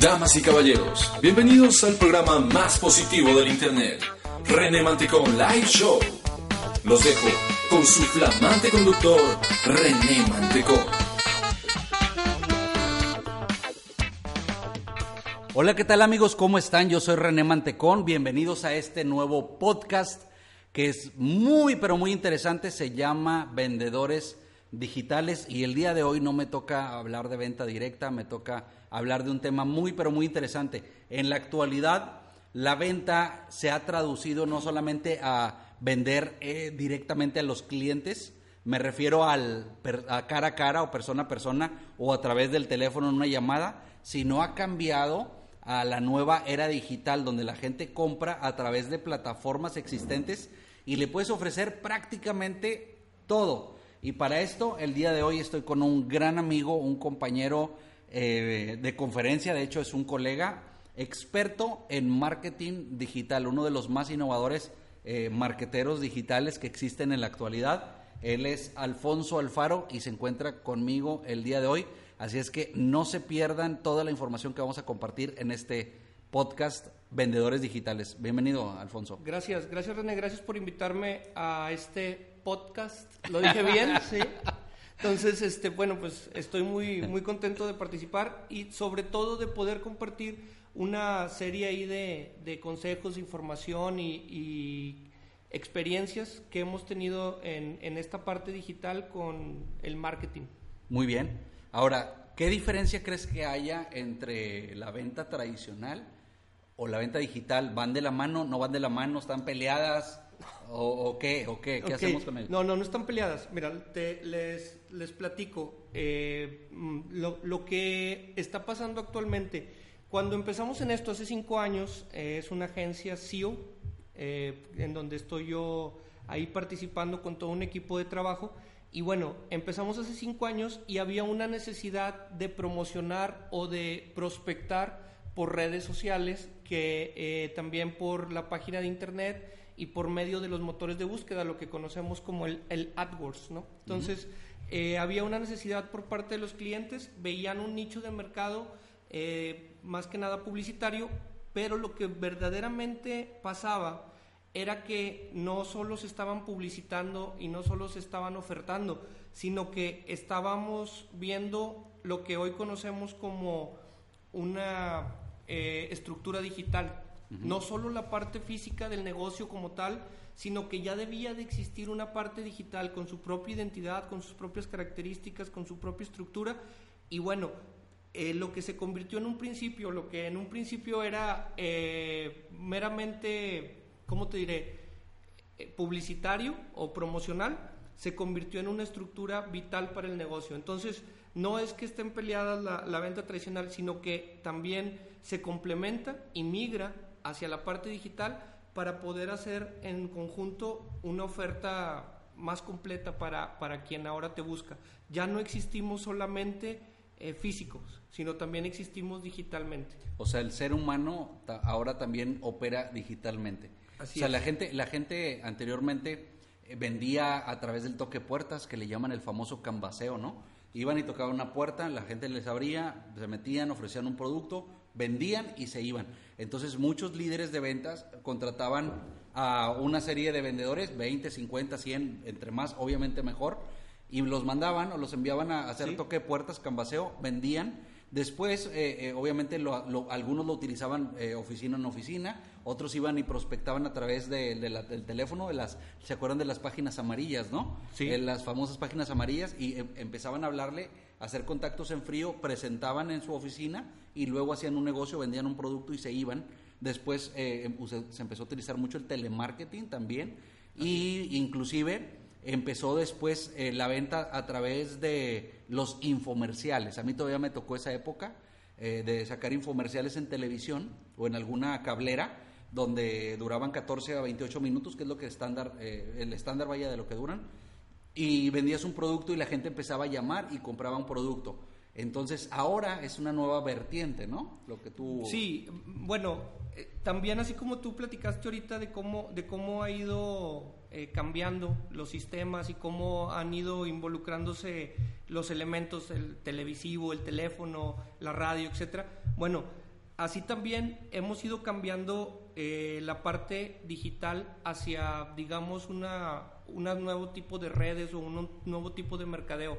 Damas y caballeros, bienvenidos al programa más positivo del Internet, René Mantecón Live Show. Los dejo con su flamante conductor, René Mantecón. Hola, ¿qué tal amigos? ¿Cómo están? Yo soy René Mantecón. Bienvenidos a este nuevo podcast que es muy, pero muy interesante. Se llama Vendedores Digitales y el día de hoy no me toca hablar de venta directa, me toca hablar de un tema muy, pero muy interesante. En la actualidad, la venta se ha traducido no solamente a vender eh, directamente a los clientes, me refiero al, a cara a cara o persona a persona o a través del teléfono en una llamada, sino ha cambiado a la nueva era digital donde la gente compra a través de plataformas existentes y le puedes ofrecer prácticamente todo. Y para esto, el día de hoy estoy con un gran amigo, un compañero eh, de conferencia, de hecho es un colega experto en marketing digital, uno de los más innovadores eh, marqueteros digitales que existen en la actualidad. Él es Alfonso Alfaro y se encuentra conmigo el día de hoy. Así es que no se pierdan toda la información que vamos a compartir en este podcast Vendedores Digitales. Bienvenido, Alfonso. Gracias, gracias René, gracias por invitarme a este podcast. ¿Lo dije bien? sí. Entonces, este, bueno, pues estoy muy, muy contento de participar y sobre todo de poder compartir una serie ahí de, de consejos, información y, y, experiencias que hemos tenido en, en esta parte digital con el marketing. Muy bien. Ahora, ¿qué diferencia crees que haya entre la venta tradicional o la venta digital? ¿Van de la mano? ¿No van de la mano? ¿Están peleadas? ¿O, qué? ¿O qué? ¿Qué hacemos con ellos? No, no, no están peleadas. Mira, te, les, les platico. Eh, mm, lo, lo, que está pasando actualmente. Cuando empezamos en esto hace cinco años, eh, es una agencia SEO, eh, en donde estoy yo ahí participando con todo un equipo de trabajo. Y bueno, empezamos hace cinco años y había una necesidad de promocionar o de prospectar por redes sociales, que también por la página de internet y por medio de los motores de búsqueda, lo que conocemos como el, AdWords, ¿no? Entonces, eh, había una necesidad por parte de los clientes, veían un nicho de mercado eh, más que nada publicitario, pero lo que verdaderamente pasaba era que no solo se estaban publicitando y no solo se estaban ofertando, sino que estábamos viendo lo que hoy conocemos como una eh, estructura digital, no solo la parte física del negocio como tal, sino que ya debía de existir una parte digital con su propia identidad, con sus propias características, con su propia estructura. Y bueno, eh, lo que se convirtió en un principio, lo que en un principio era eh, meramente, ¿cómo te diré?, eh, publicitario o promocional, se convirtió en una estructura vital para el negocio. Entonces, no es que estén peleadas la, la venta tradicional, sino que también se complementa y migra hacia la parte digital para poder hacer en conjunto una oferta más completa para, para quien ahora te busca. Ya no existimos solamente eh, físicos, sino también existimos digitalmente. O sea, el ser humano ahora también opera digitalmente. Así o sea, es. la gente, la gente anteriormente eh, vendía a través del toque puertas, que le llaman el famoso cambaseo, ¿no? Iban y tocaban una puerta, la gente les abría, se metían, ofrecían un producto, vendían y se iban. Entonces muchos líderes de ventas contrataban a una serie de vendedores, 20, 50, 100, entre más, obviamente mejor, y los mandaban o los enviaban a hacer Sí. toque de puertas, cambaseo, vendían. Después, eh, eh, obviamente, lo- lo- algunos lo utilizaban eh, oficina en oficina, otros iban y prospectaban a través de, de la- del teléfono, de las, ¿se acuerdan de las páginas amarillas, no? Sí. Eh, las famosas páginas amarillas y em- empezaban a hablarle, hacer contactos en frío, presentaban en su oficina y luego hacían un negocio, vendían un producto y se iban. Después eh, em- se, empezó a utilizar mucho el telemarketing también y inclusive empezó después eh, la venta a través de los infomerciales. A mí todavía me tocó esa época eh, de sacar infomerciales en televisión o en alguna cablera donde duraban 14 a 28 minutos, que es lo que estándar, eh, el estándar vaya de lo que duran, y vendías un producto y la gente empezaba a llamar y compraba un producto. Entonces ahora es una nueva vertiente, ¿no? Lo que tú... Sí, bueno, eh, también así como tú platicaste ahorita de cómo, de cómo ha ido eh, cambiando los sistemas y cómo han ido involucrándose los elementos, el televisivo, el teléfono, la radio, etcétera. Bueno, Así también hemos ido cambiando eh, la parte digital hacia, digamos, una, un nuevo tipo de redes o un nuevo tipo de mercadeo.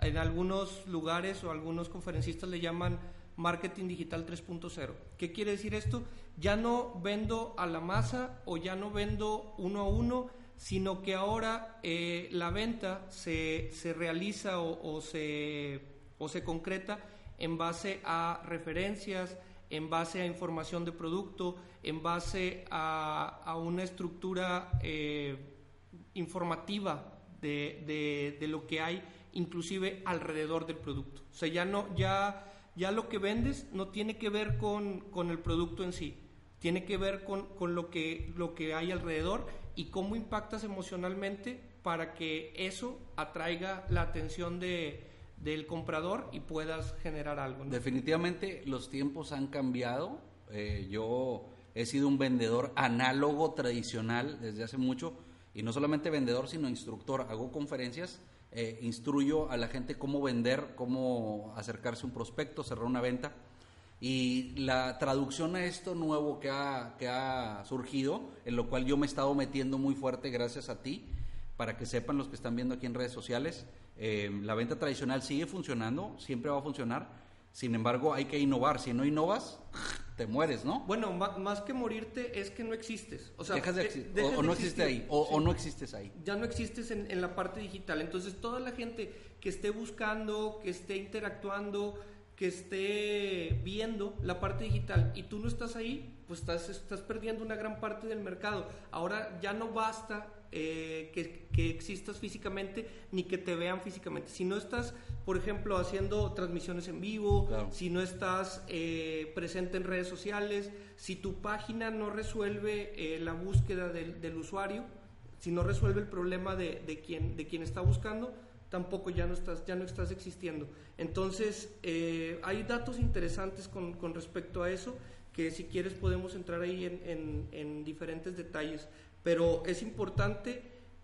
En algunos lugares o algunos conferencistas le llaman marketing digital 3.0. ¿Qué quiere decir esto? Ya no vendo a la masa o ya no vendo uno a uno, sino que ahora eh, la venta se, se realiza o, se, o se concreta en base a referencias, en base a información de producto, en base a, una estructura eh, informativa de, lo que hay inclusive alrededor del producto. O sea, ya, no, ya, ya lo que vendes no tiene que ver con, el producto en sí, tiene que ver con, con, lo, que, lo que hay alrededor y cómo impactas emocionalmente para que eso atraiga la atención de, del comprador y puedas generar algo. Definitivamente los tiempos han cambiado. Eh, yo he sido un vendedor análogo tradicional desde hace mucho y no solamente vendedor sino instructor. Hago conferencias, eh, instruyo a la gente cómo vender, cómo acercarse a un prospecto, cerrar una venta. Y la traducción a esto nuevo que ha, que ha surgido, en lo cual yo me he estado metiendo muy fuerte gracias a ti, para que sepan los que están viendo aquí en redes sociales, eh, la venta tradicional sigue funcionando, siempre va a funcionar. Sin embargo, hay que innovar. Si no innovas, te mueres, ¿no? Bueno, más que morirte es que no existes. O sea, Dejas de o, no existes ahí. O, no existes ahí. Ya no existes en, en la parte digital. Entonces, toda la gente que esté buscando, que esté interactuando, que esté viendo la parte digital y tú no estás ahí, pues estás, estás perdiendo una gran parte del mercado. Ahora ya no basta eh, que, existas físicamente ni que te vean físicamente. Si no estás, por ejemplo, haciendo transmisiones en vivo, si no estás eh, presente en redes sociales, si tu página no resuelve eh, la búsqueda del, usuario, si no resuelve el problema de, de, quien, de quien está buscando, tampoco ya no estás, ya no estás existiendo. Entonces, hay datos interesantes con, con, respecto a eso, que si quieres podemos entrar ahí en, en, diferentes detalles, pero es importante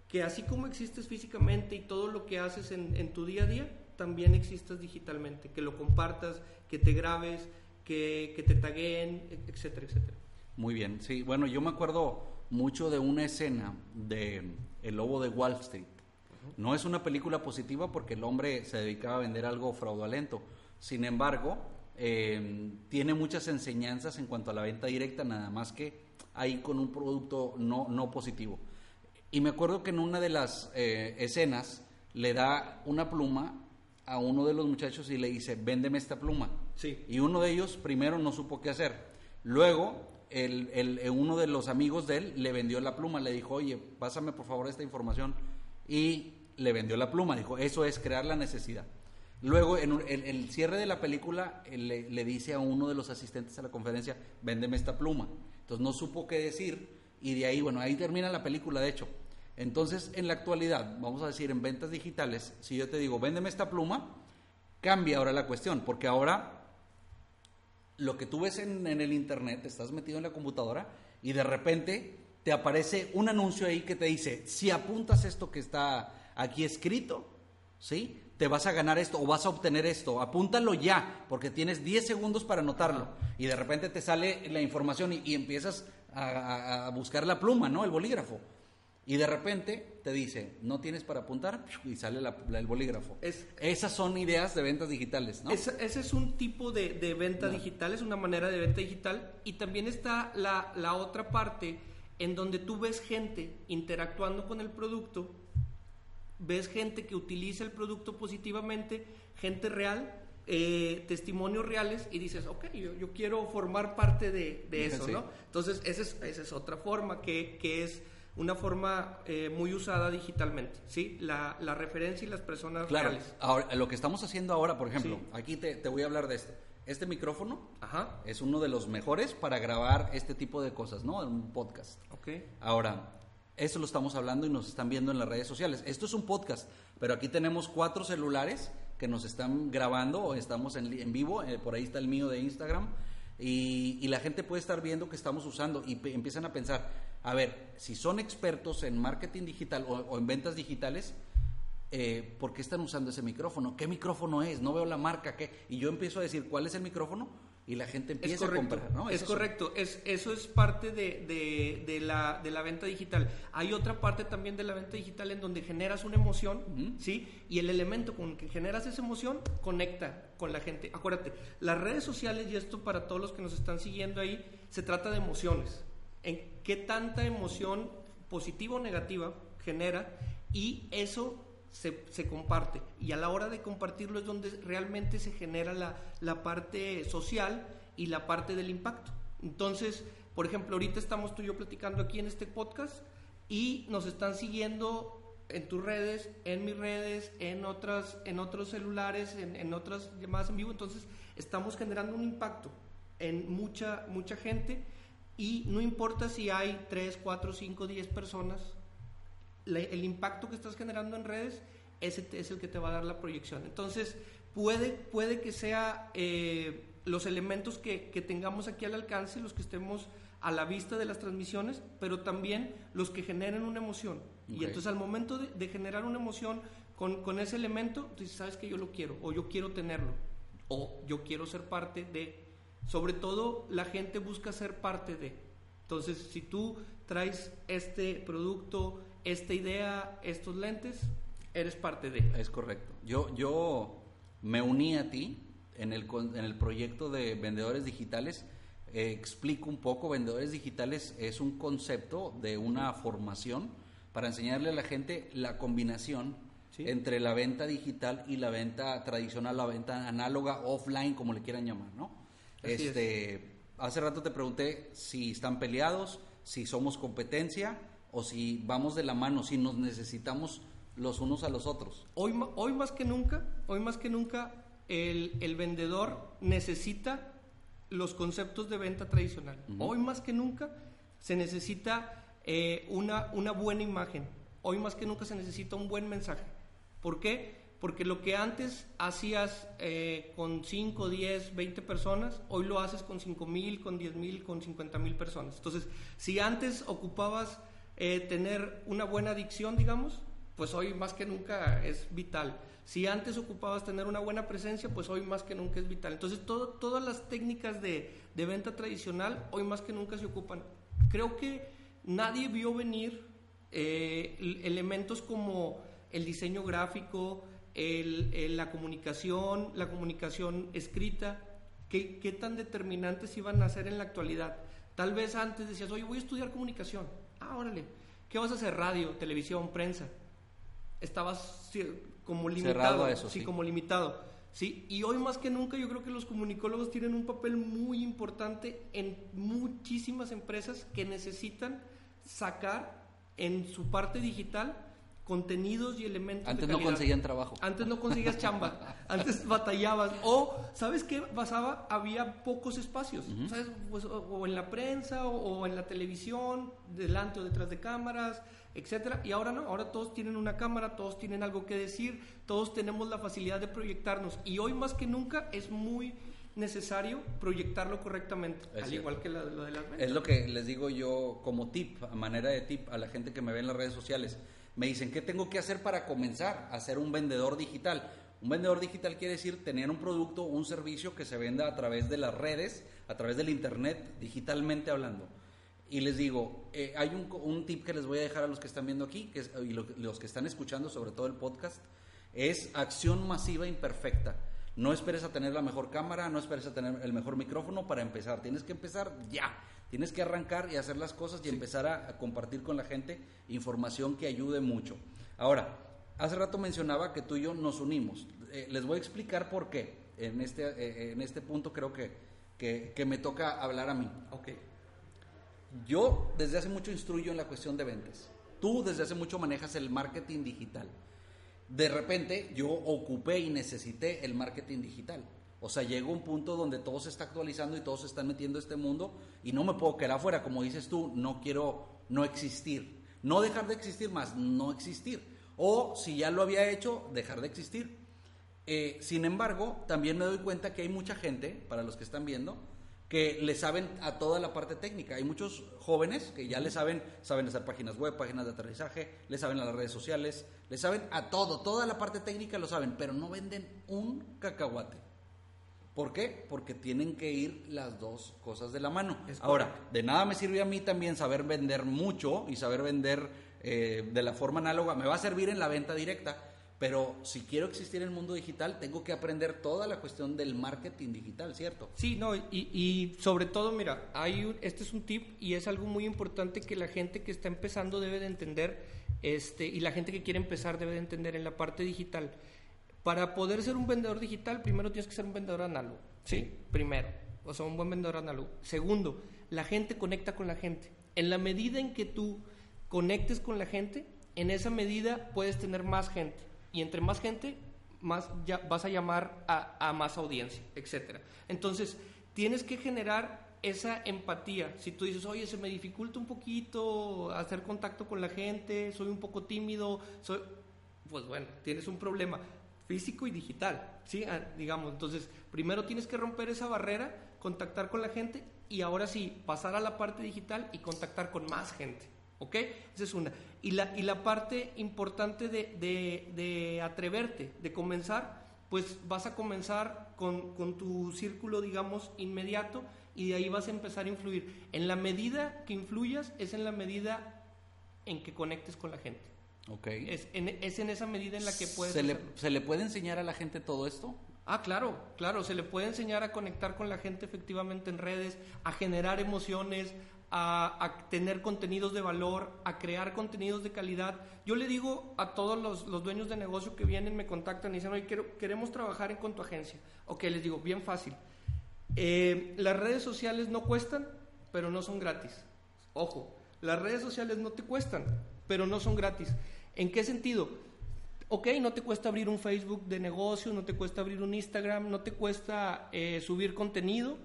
que así como existes físicamente y todo lo que haces en, en tu día a día, también existas digitalmente, que lo compartas, que te grabes, que, que te taguen, etcétera, etcétera. Muy bien, sí, bueno, yo me acuerdo mucho de una escena de El Lobo de Wall Street, no es una película positiva porque el hombre se dedicaba a vender algo fraudulento. Sin embargo, eh, tiene muchas enseñanzas en cuanto a la venta directa, nada más que ahí con un producto no, no positivo. Y me acuerdo que en una de las eh, escenas le da una pluma a uno de los muchachos y le dice, véndeme esta pluma. Sí. Y uno de ellos primero no supo qué hacer. Luego, el, el, uno de los amigos de él le vendió la pluma, le dijo, oye, pásame por favor esta información. Y le vendió la pluma, dijo, eso es crear la necesidad. Luego, en, el cierre de la película, le, dice a uno de los asistentes a la conferencia, véndeme esta pluma. Entonces no supo qué decir y de ahí, bueno, ahí termina la película, de hecho. Entonces, en la actualidad, vamos a decir, en ventas digitales, si yo te digo, véndeme esta pluma, cambia ahora la cuestión, porque ahora lo que tú ves en, en el Internet, estás metido en la computadora y de repente te aparece un anuncio ahí que te dice, si apuntas esto que está aquí escrito, ¿sí? Te vas a ganar esto o vas a obtener esto. Apúntalo ya, porque tienes 10 segundos para anotarlo. Y de repente te sale la información y, empiezas a, buscar la pluma, ¿no? El bolígrafo. Y de repente te dice, no tienes para apuntar, y sale el bolígrafo. Esas son ideas de ventas digitales, ¿no? Ese, es un tipo de, venta digital, es una manera de venta digital. Y también está la, la otra parte en donde tú ves gente interactuando con el producto ves gente que utiliza el producto positivamente, gente real, eh, testimonios reales y dices, ok, yo, quiero formar parte de, eso, ¿no? Entonces, esa es, esa es otra forma que, que es una forma eh, muy usada digitalmente, ¿sí? La, la, referencia y las personas claro. reales. Ahora, lo que estamos haciendo ahora, por ejemplo, aquí te, te, voy a hablar de esto. Este micrófono Ajá. es uno de los mejores para grabar este tipo de cosas, ¿no? En un podcast. Ok. Ahora, eso lo estamos hablando y nos están viendo en las redes sociales. Esto es un podcast, pero aquí tenemos cuatro celulares que nos están grabando o estamos en, en vivo. Eh, por ahí está el mío de Instagram. Y, la gente puede estar viendo que estamos usando y empiezan a pensar, a ver, si son expertos en marketing digital o, en ventas digitales, eh, ¿por qué están usando ese micrófono? ¿Qué micrófono es? No veo la marca. ¿qué? Y yo empiezo a decir, ¿cuál es el micrófono? Y la gente empieza a comprar, ¿no? Es, correcto, es, eso es parte de, de, la, de la venta digital. Hay otra parte también de la venta digital en donde generas una emoción, ¿sí? Y el elemento con el que generas esa emoción conecta con la gente. Acuérdate, las redes sociales, y esto para todos los que nos están siguiendo ahí, se trata de emociones. En qué tanta emoción positiva o negativa genera y eso se, comparte. Y a la hora de compartirlo es donde realmente se genera la, la, parte social y la parte del impacto. Entonces, por ejemplo, ahorita estamos tú y yo platicando aquí en este podcast y nos están siguiendo en tus redes, en mis redes, en otras, en otros celulares, en, en otras llamadas en vivo. Entonces, estamos generando un impacto en mucha, mucha gente y no importa si hay 3, 4, 5, 10 personas el impacto que estás generando en redes, ese es el que te va a dar la proyección. Entonces, puede, puede que sea eh, los elementos que, tengamos aquí al alcance, los que estemos a la vista de las transmisiones, pero también los que generen una emoción. Y entonces al momento de, generar una emoción con, con, ese elemento, tú dices, sabes que yo lo quiero, o yo quiero tenerlo, o yo quiero ser parte de. Sobre todo la gente busca ser parte de. Entonces, si tú traes este producto, esta idea, estos lentes, eres parte de. Es correcto. Yo, yo me uní a ti en el, en el proyecto de vendedores digitales. Eh, explico un poco, vendedores digitales es un concepto de una formación para enseñarle a la gente la combinación entre la venta digital y la venta tradicional, la venta análoga, offline, como le quieran llamar, ¿no? este, Hace rato te pregunté si están peleados, si somos competencia o si vamos de la mano, si nos necesitamos los unos a los otros. Hoy, hoy más que nunca, hoy más que nunca, el, vendedor necesita los conceptos de venta tradicional. Hoy más que nunca se necesita eh, una, una buena imagen. Hoy más que nunca se necesita un buen mensaje. ¿Por qué? Porque lo que antes hacías eh, con 5, 10, 20 personas, hoy lo haces con 5 mil, con 10 mil, con 50 mil personas. Entonces, si antes ocupabas eh, tener una buena adicción, digamos, pues hoy más que nunca es vital. Si antes ocupabas tener una buena presencia, pues hoy más que nunca es vital. Entonces, todo, todas las técnicas de, venta tradicional, hoy más que nunca se ocupan. Creo que nadie vio venir eh, elementos como el diseño gráfico, la comunicación, la comunicación escrita, ¿qué, qué tan determinantes iban a ser en la actualidad. Tal vez antes decías, oye, voy a estudiar comunicación Ah, órale. ¿Qué vas a hacer? Radio, televisión, prensa. Estabas como limitado. eso, sí, como limitado. Sí, y hoy más que nunca yo creo que los comunicólogos tienen un papel muy importante en muchísimas empresas que necesitan sacar en su parte digital contenidos y elementos. Antes no conseguían trabajo. Antes no conseguías chamba. Antes batallabas. O, ¿sabes qué pasaba? Había pocos espacios. ¿Sabes? Pues, o, en la prensa, o, en la televisión, delante o detrás de cámaras, etcétera. Y ahora no. Ahora todos tienen una cámara, todos tienen algo que decir, todos tenemos la facilidad de proyectarnos. Y hoy más que nunca es muy necesario proyectarlo correctamente, al igual que lo de las ventas. Es lo que les digo yo como tip, a manera de tip a la gente que me ve en las redes sociales me dicen, ¿qué tengo que hacer para comenzar a ser un vendedor digital? Un vendedor digital quiere decir tener un producto o un servicio que se venda a través de las redes, a través del Internet, digitalmente hablando. Y les digo, eh, hay un, tip que les voy a dejar a los que están viendo aquí y los que están escuchando, sobre todo el podcast, es acción masiva imperfecta. No esperes a tener la mejor cámara, no esperes a tener el mejor micrófono para empezar. Tienes que empezar ya. Tienes que arrancar y hacer las cosas y empezar a, compartir con la gente información que ayude mucho. Ahora, hace rato mencionaba que tú y yo nos unimos. Eh, les voy a explicar por qué. En este, eh, en este punto creo que, que, me toca hablar a mí. Ok. Yo desde hace mucho instruyo en la cuestión de ventas. Tú desde hace mucho manejas el marketing digital. De repente yo ocupé y necesité el marketing digital. O sea, llegó un punto donde todo se está actualizando y todos se están metiendo a este mundo y no me puedo quedar afuera. Como dices tú, no quiero no existir. No dejar de existir más, no existir. O si ya lo había hecho, dejar de existir. Eh, sin embargo, también me doy cuenta que hay mucha gente, para los que están viendo, que le saben a toda la parte técnica. Hay muchos jóvenes que ya le saben, saben hacer páginas web, páginas de aterrizaje, le saben a las redes sociales, le saben a todo, toda la parte técnica lo saben, pero no venden un cacahuate. ¿Por qué? Porque tienen que ir las dos cosas de la mano. Ahora, de nada me sirve a mí también saber vender mucho y saber vender eh, de la forma análoga. Me va a servir en la venta directa, pero si quiero existir en el mundo digital, tengo que aprender toda la cuestión del marketing digital, ¿cierto? Sí, no, y, y sobre todo, mira, hay este es un tip y es algo muy importante que la gente que está empezando debe de entender, este, y la gente que quiere empezar debe de entender en la parte digital. Para poder ser un vendedor digital, primero tienes que ser un vendedor análogo, ¿sí? Primero, o sea, un buen vendedor análogo. Segundo, la gente conecta con la gente. En la medida en que tú conectes con la gente, en esa medida puedes tener más gente y entre más gente, más ya vas a llamar a, más audiencia, etcétera. Entonces, tienes que generar esa empatía. Si tú dices, oye, se me dificulta un poquito hacer contacto con la gente, soy un poco tímido, soy... pues bueno, tienes un problema físico y digital, ¿sí? Ah, digamos, entonces, primero tienes que romper esa barrera, contactar con la gente y ahora sí, pasar a la parte digital y contactar con más gente. ¿Ok? Esa es una. Y la, y la parte importante de, de, atreverte, de comenzar, pues vas a comenzar con, con, tu círculo, digamos, inmediato y de ahí vas a empezar a influir. En la medida que influyas es en la medida en que conectes con la gente. Ok. Es en, es en esa medida en la que puedes... ¿Se le, ¿Se le puede enseñar a la gente todo esto? Ah, claro, claro, se le puede enseñar a conectar con la gente efectivamente en redes, a generar emociones, a, tener contenidos de valor, a crear contenidos de calidad. Yo le digo a todos los, dueños de negocio que vienen, me contactan y dicen, oye, queremos trabajar en con tu agencia. Ok, les digo, bien fácil. Eh, las redes sociales no cuestan, pero no son gratis. Ojo, las redes sociales no te cuestan, pero no son gratis. ¿En qué sentido? Ok, no te cuesta abrir un Facebook de negocio, no te cuesta abrir un Instagram, no te cuesta eh, subir contenido,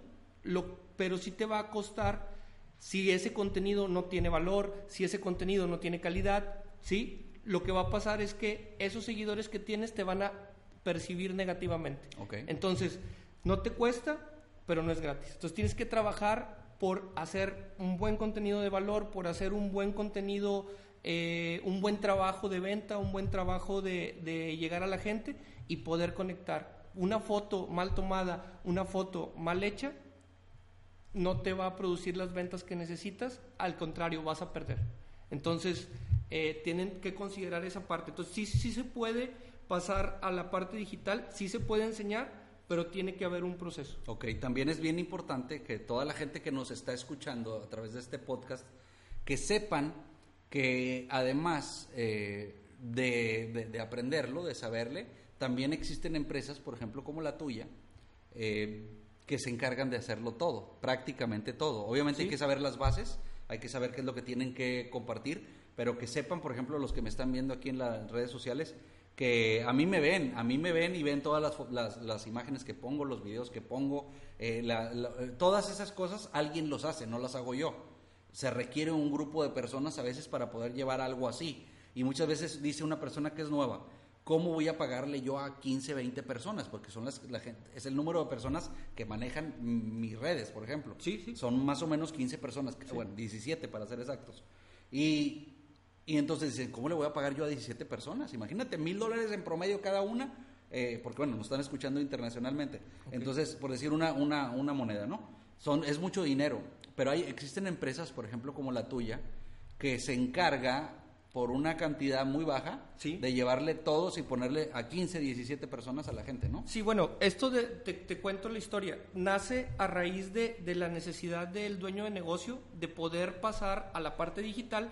lo, pero sí te va a costar si ese contenido no tiene valor, si ese contenido no tiene calidad, ¿sí? Lo que va a pasar es que esos seguidores que tienes te van a percibir negativamente. Entonces, no te cuesta, pero no es gratis. Entonces tienes que trabajar por hacer un buen contenido de valor, por hacer un buen contenido, eh, un buen trabajo de venta, un buen trabajo de, llegar a la gente y poder conectar. Una foto mal tomada, una foto mal hecha, no te va a producir las ventas que necesitas, al contrario, vas a perder. Entonces, eh, tienen que considerar esa parte. Entonces, sí, sí se puede pasar a la parte digital, sí se puede enseñar, pero tiene que haber un proceso. Ok, también es bien importante que toda la gente que nos está escuchando a través de este podcast, que sepan que además eh, de, aprenderlo, de saberle, también existen empresas, por ejemplo, como la tuya, eh, que se encargan de hacerlo todo, prácticamente todo. Obviamente hay que saber las bases, hay que saber qué es lo que tienen que compartir, pero que sepan, por ejemplo, los que me están viendo aquí en las redes sociales, que a mí me ven, a mí me ven y ven todas las, las, imágenes que pongo, los videos que pongo, eh, eh, todas esas cosas alguien los hace, no las hago yo. Se requiere un grupo de personas a veces para poder llevar algo así. Y muchas veces dice una persona que es nueva, ¿cómo voy a pagarle yo a 15, 20 personas? Porque son las, la gente, es el número de personas que manejan mis redes, por ejemplo. Sí, sí. Son más o menos 15 personas, bueno, 17 para ser exactos. Y, y entonces dicen, ¿cómo le voy a pagar yo a 17 personas? Imagínate, mil dólares en promedio cada una, eh, porque bueno, nos están escuchando internacionalmente. Entonces, por decir una, una, una moneda, ¿no? Son, es mucho dinero, pero hay, existen empresas, por ejemplo, como la tuya, que se encarga por una cantidad muy baja de llevarle todos y ponerle a 15, 17 personas a la gente, ¿no? Sí, bueno, esto de, te, cuento la historia. Nace a raíz de, de, la necesidad del dueño de negocio de poder pasar a la parte digital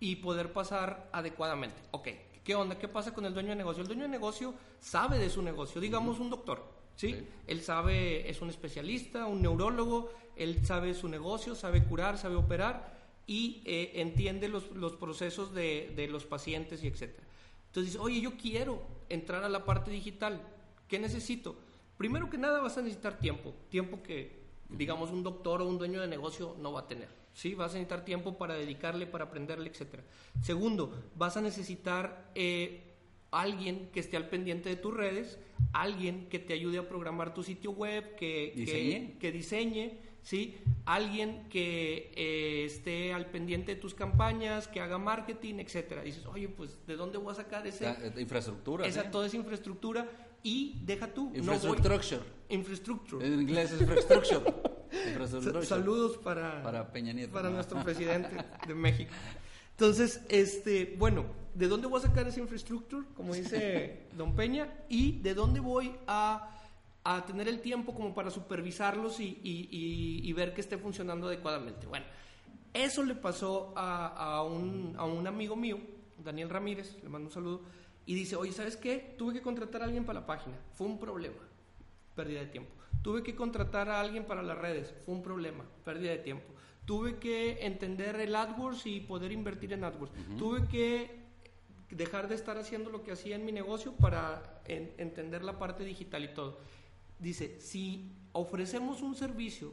y poder pasar adecuadamente. Ok, ¿qué onda? ¿Qué pasa con el dueño de negocio? El dueño de negocio sabe de su negocio, digamos un doctor. ¿Sí? Él sabe, es un especialista, un neurólogo, él sabe su negocio, sabe curar, sabe operar y eh, entiende los, los procesos de, de, los pacientes y etcétera. Entonces dice, oye, yo quiero entrar a la parte digital, ¿qué necesito? Primero que nada vas a necesitar tiempo, tiempo que, digamos, un doctor o un dueño de negocio no va a tener. ¿sí? Vas a necesitar tiempo para dedicarle, para aprenderle, etcétera. Segundo, vas a necesitar eh, alguien que esté al pendiente de tus redes, alguien que te ayude a programar tu sitio web, que diseñe, que, diseñe ¿sí? alguien que eh, esté al pendiente de tus campañas, que haga marketing, etcétera. Dices, oye, pues, ¿de dónde voy a sacar esa infraestructura? Esa, Toda esa infraestructura y deja tú. Infrastructure. infrastructure. En inglés es infrastructure. infrastructure. Saludos para, para Peña Nieto. Para nuestro presidente de México. Entonces, este, bueno, ¿de dónde voy a sacar esa infrastructure? Como dice Don Peña. ¿Y de dónde voy a, a tener el tiempo como para supervisarlos y, y, y, ver que esté funcionando adecuadamente? Bueno, eso le pasó a, a, un, a un amigo mío, Daniel Ramírez, le mando un saludo y dice, oye, ¿sabes qué? Tuve que contratar a alguien para la página, fue un problema, pérdida de tiempo. Tuve que contratar a alguien para las redes, fue un problema, pérdida de tiempo. Tuve que entender el AdWords y poder invertir en AdWords. Tuve que dejar de estar haciendo lo que hacía en mi negocio para entender la parte digital y todo. Dice, si ofrecemos un servicio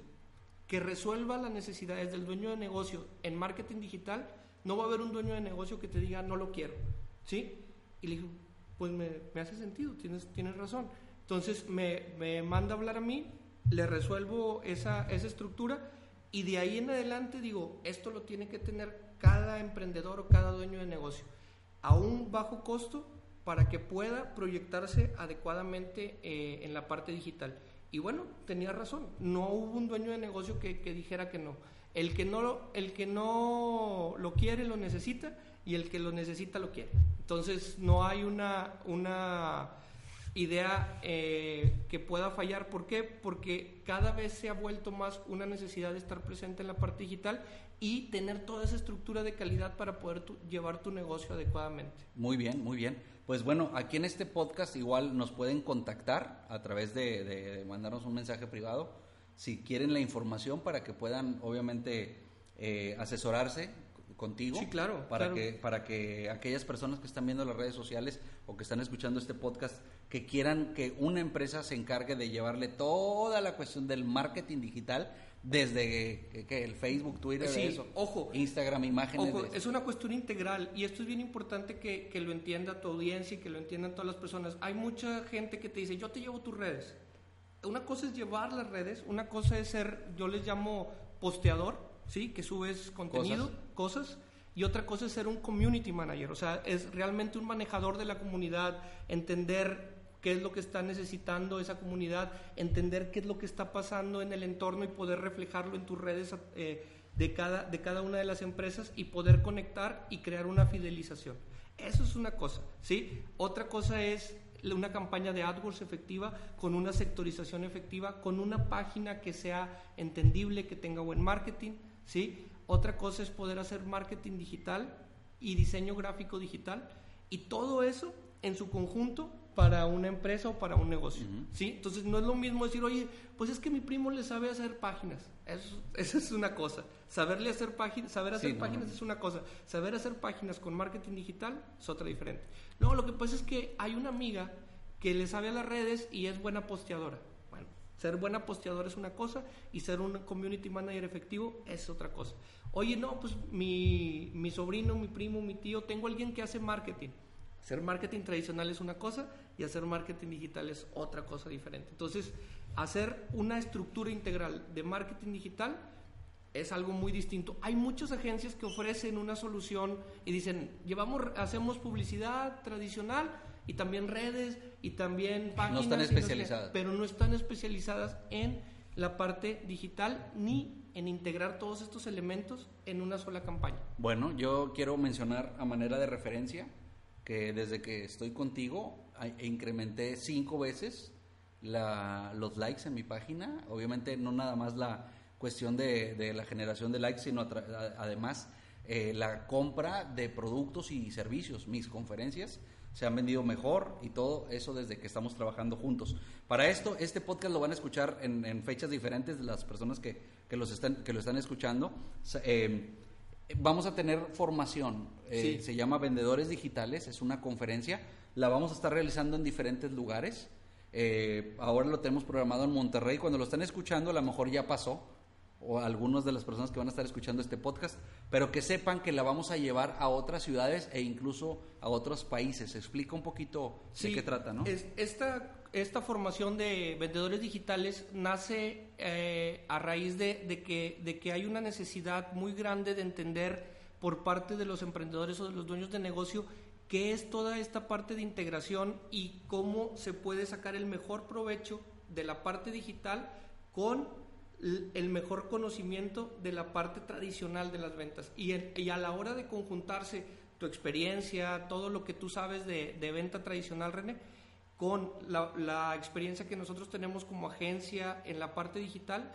que resuelva las necesidades del dueño de negocio en marketing digital, no va a haber un dueño de negocio que te diga no lo quiero. ¿Sí? Y le dije, pues me, hace sentido, tienes, tienes razón. Entonces me, me, manda a hablar a mí, le resuelvo esa, esa estructura y de ahí en adelante digo, esto lo tiene que tener cada emprendedor o cada dueño de negocio a un bajo costo para que pueda proyectarse adecuadamente eh, en la parte digital. Y bueno, tenía razón, no hubo un dueño de negocio que, que dijera que no. El que no, el que no lo quiere lo necesita y el que lo necesita lo quiere. Entonces no hay una, una idea eh, que pueda fallar. ¿Por qué? Porque cada vez se ha vuelto más una necesidad de estar presente en la parte digital y tener toda esa estructura de calidad para poder llevar tu negocio adecuadamente. Muy bien, muy bien. Pues bueno, aquí en este podcast igual nos pueden contactar a través de, de mandarnos un mensaje privado si quieren la información para que puedan obviamente eh, asesorarse contigo. Sí, claro. Para, Que, para que aquellas personas que están viendo las redes sociales o que están escuchando este podcast, que quieran que una empresa se encargue de llevarle toda la cuestión del marketing digital desde que el Facebook, Twitter, eso, ojo, Instagram, imágenes. Ojo, es una cuestión integral y esto es bien importante que, que lo entienda tu audiencia y que lo entiendan todas las personas. Hay mucha gente que te dice, yo te llevo tus redes. Una cosa es llevar las redes, una cosa es ser, yo les llamo posteador, ¿sí? Que subes contenido, cosas. y otra cosa es ser un community manager, o sea, es realmente un manejador de la comunidad, entender qué es lo que está necesitando esa comunidad, entender qué es lo que está pasando en el entorno y poder reflejarlo en tus redes eh, de, cada, de cada una de las empresas y poder conectar y crear una fidelización. Eso es una cosa, ¿sí? Otra cosa es una campaña de AdWords efectiva, con una sectorización efectiva, con una página que sea entendible, que tenga buen marketing, ¿sí? Otra cosa es poder hacer marketing digital y diseño gráfico digital y todo eso en su conjunto para una empresa o para un negocio, ¿sí? Entonces no es lo mismo decir, oye, pues es que mi primo le sabe hacer páginas, eso, esa es una cosa, saberle hacer páginas, saber hacer páginas es una cosa, saber hacer páginas con marketing digital es otra diferente. No, lo que pasa es que hay una amiga que le sabe a las redes y es buena posteadora, ser buena posteadora es una cosa y ser un community manager efectivo es otra cosa. Oye, no, pues mi, mi sobrino, mi primo, mi tío, tengo alguien que hace marketing. Hacer marketing tradicional es una cosa y hacer marketing digital es otra cosa diferente. Entonces, hacer una estructura integral de marketing digital es algo muy distinto. Hay muchas agencias que ofrecen una solución y dicen, llevamos, hacemos publicidad tradicional, y también redes y también páginas. No están especializadas. pero no están especializadas en la parte digital ni en integrar todos estos elementos en una sola campaña. Bueno, yo quiero mencionar a manera de referencia que desde que estoy contigo incrementé cinco veces la, los likes en mi página. Obviamente no nada más la cuestión de, de la generación de likes, sino además eh, la compra de productos y servicios, mis conferencias se han vendido mejor y todo eso desde que estamos trabajando juntos. Para esto, este podcast lo van a escuchar en, fechas diferentes de las personas que, que, los están, que lo están escuchando. Eh, vamos a tener formación, eh, se llama Vendedores Digitales, es una conferencia, la vamos a estar realizando en diferentes lugares. Eh, ahora lo tenemos programado en Monterrey, cuando lo están escuchando a lo mejor ya pasó, o algunas de las personas que van a estar escuchando este podcast, pero que sepan que la vamos a llevar a otras ciudades e incluso a otros países. Explica un poquito de qué trata, ¿no? esta, esta formación de vendedores digitales nace eh, a raíz de, que, hay una necesidad muy grande de entender por parte de los emprendedores o de los dueños de negocio qué es toda esta parte de integración y cómo se puede sacar el mejor provecho de la parte digital con el mejor conocimiento de la parte tradicional de las ventas. Y, y a la hora de conjuntarse tu experiencia, todo lo que tú sabes de, de venta tradicional, René, con la, experiencia que nosotros tenemos como agencia en la parte digital,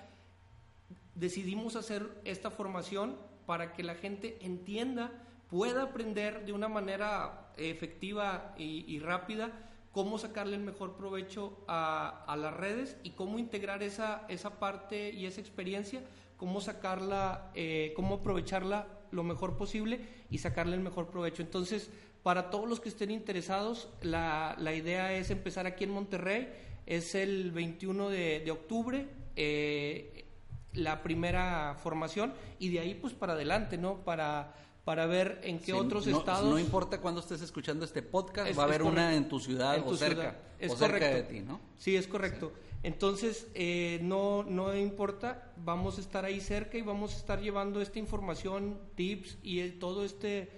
decidimos hacer esta formación para que la gente entienda, pueda aprender de una manera efectiva y, rápida cómo sacarle el mejor provecho a, a, las redes y cómo integrar esa, esa parte y esa experiencia, cómo sacarla, eh, cómo aprovecharla lo mejor posible y sacarle el mejor provecho. Entonces, para todos los que estén interesados, la, la idea es empezar aquí en Monterrey, es el 21 de, de octubre. Eh, la primera formación y de ahí pues para adelante, ¿no? Para para ver en qué Sí, otros no, estados. No importa cuándo estés escuchando este podcast, Es- va a haber una en tu ciudad En o cerca, ciudad. Es o cerca correcto. de ti, ¿no? Sí, es correcto. Entonces, eh, no, no importa, vamos a estar ahí cerca y vamos a estar llevando esta información, tips y el- todo este,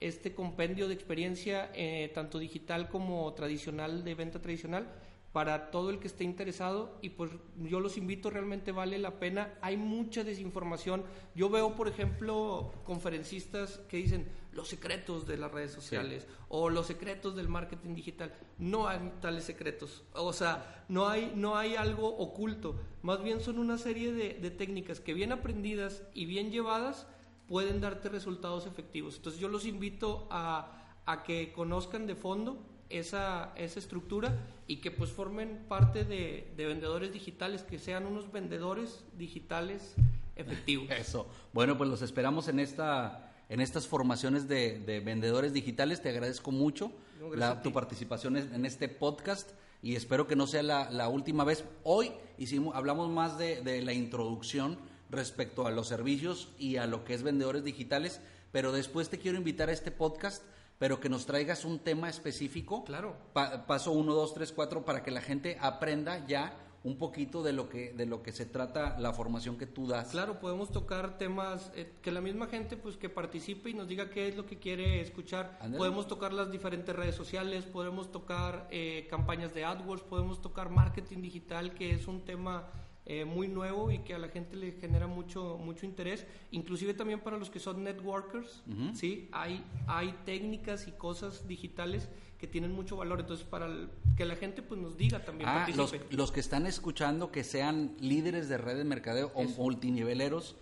este compendio de experiencia, eh, tanto digital como tradicional, de venta tradicional, para todo el que esté interesado y pues yo los invito, realmente vale la pena. Hay mucha desinformación. Yo veo, por ejemplo, conferencistas que dicen los secretos de las redes sociales o los secretos del marketing digital. No hay tales secretos. O sea, no hay, no hay algo oculto. Más bien son una serie de, de técnicas que bien aprendidas y bien llevadas pueden darte resultados efectivos. Entonces yo los invito a, a que conozcan de fondo esa, esa estructura y que pues formen parte de, de vendedores digitales, que sean unos vendedores digitales efectivos. Eso. Bueno, pues los esperamos en esta en estas formaciones de, de vendedores digitales. Te agradezco mucho No, la- tu participación en este podcast y espero que no sea la, la última vez. Hoy hicimos, hablamos más de, de la introducción respecto a los servicios y a lo que es vendedores digitales, pero después te quiero invitar a este podcast, pero que nos traigas un tema específico. Claro. Pa- paso 1, 2, 3, 4 para que la gente aprenda ya un poquito de lo que de lo que se trata la formación que tú das. Claro, podemos tocar temas eh, que la misma gente pues que participe y nos diga qué es lo que quiere escuchar. Podemos tocar las diferentes redes sociales, podemos tocar eh, campañas de AdWords, podemos tocar marketing digital, que es un tema eh, muy nuevo y que a la gente le genera mucho mucho interés, inclusive también para los que son networkers, sí, hay hay técnicas y cosas digitales que tienen mucho valor, entonces para el- que la gente pues nos diga también Ah, los, que están escuchando que sean líderes de red de mercadeo o multiniveleros,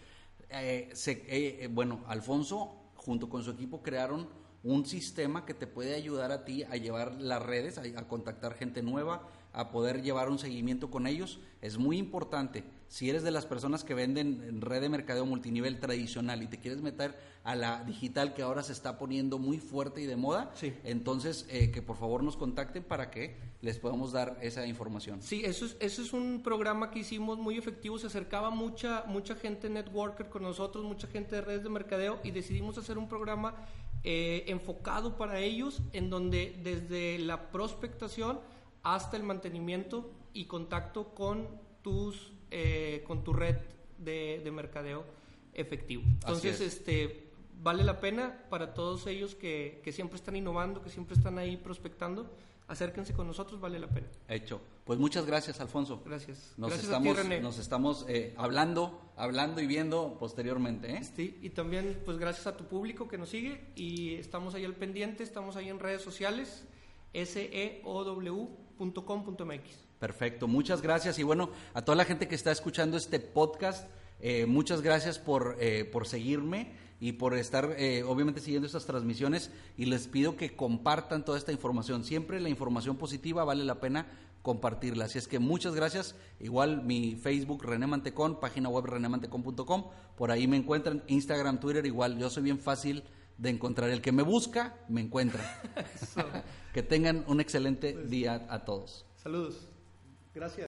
eh, se- eh, eh, bueno, Alfonso junto con su equipo crearon un sistema que te puede ayudar a ti a llevar las redes, a, a contactar gente nueva, a poder llevar un seguimiento con ellos. Es muy importante. Si eres de las personas que venden en red de mercadeo multinivel tradicional y te quieres meter a la digital que ahora se está poniendo muy fuerte y de moda, Sí. entonces eh, que por favor nos contacten para que les podamos dar esa información. Sí, eso es, eso es un programa que hicimos muy efectivo, se acercaba mucha, mucha gente networker con nosotros, mucha gente de redes de mercadeo y decidimos hacer un programa eh, enfocado para ellos en donde desde la prospectación hasta el mantenimiento y contacto con tus eh, con tu red de, de mercadeo efectivo. Entonces, es. este vale la pena para todos ellos que, que siempre están innovando, que siempre están ahí prospectando, acérquense con nosotros, vale la pena. Hecho. Pues muchas gracias, Alfonso. Gracias. Nos Gracias estamos, a ti, René. nos estamos eh, hablando, hablando y viendo posteriormente. ¿eh? Sí, y también, pues gracias a tu público que nos sigue y estamos ahí al pendiente, estamos ahí en redes sociales, E Perfecto, muchas gracias. Y bueno, a toda la gente que está escuchando este podcast, eh, muchas gracias por, eh, por seguirme y por estar, eh, obviamente, siguiendo estas transmisiones. Y les pido que compartan toda esta información. Siempre la información positiva vale la pena compartirla. Así es que muchas gracias. Igual mi Facebook, René Mantecón, página web renemantecón.com. Por ahí me encuentran. Instagram, Twitter, igual. Yo soy bien fácil de encontrar. El que me busca, me encuentra. que tengan un excelente día a todos. Saludos. Gracias.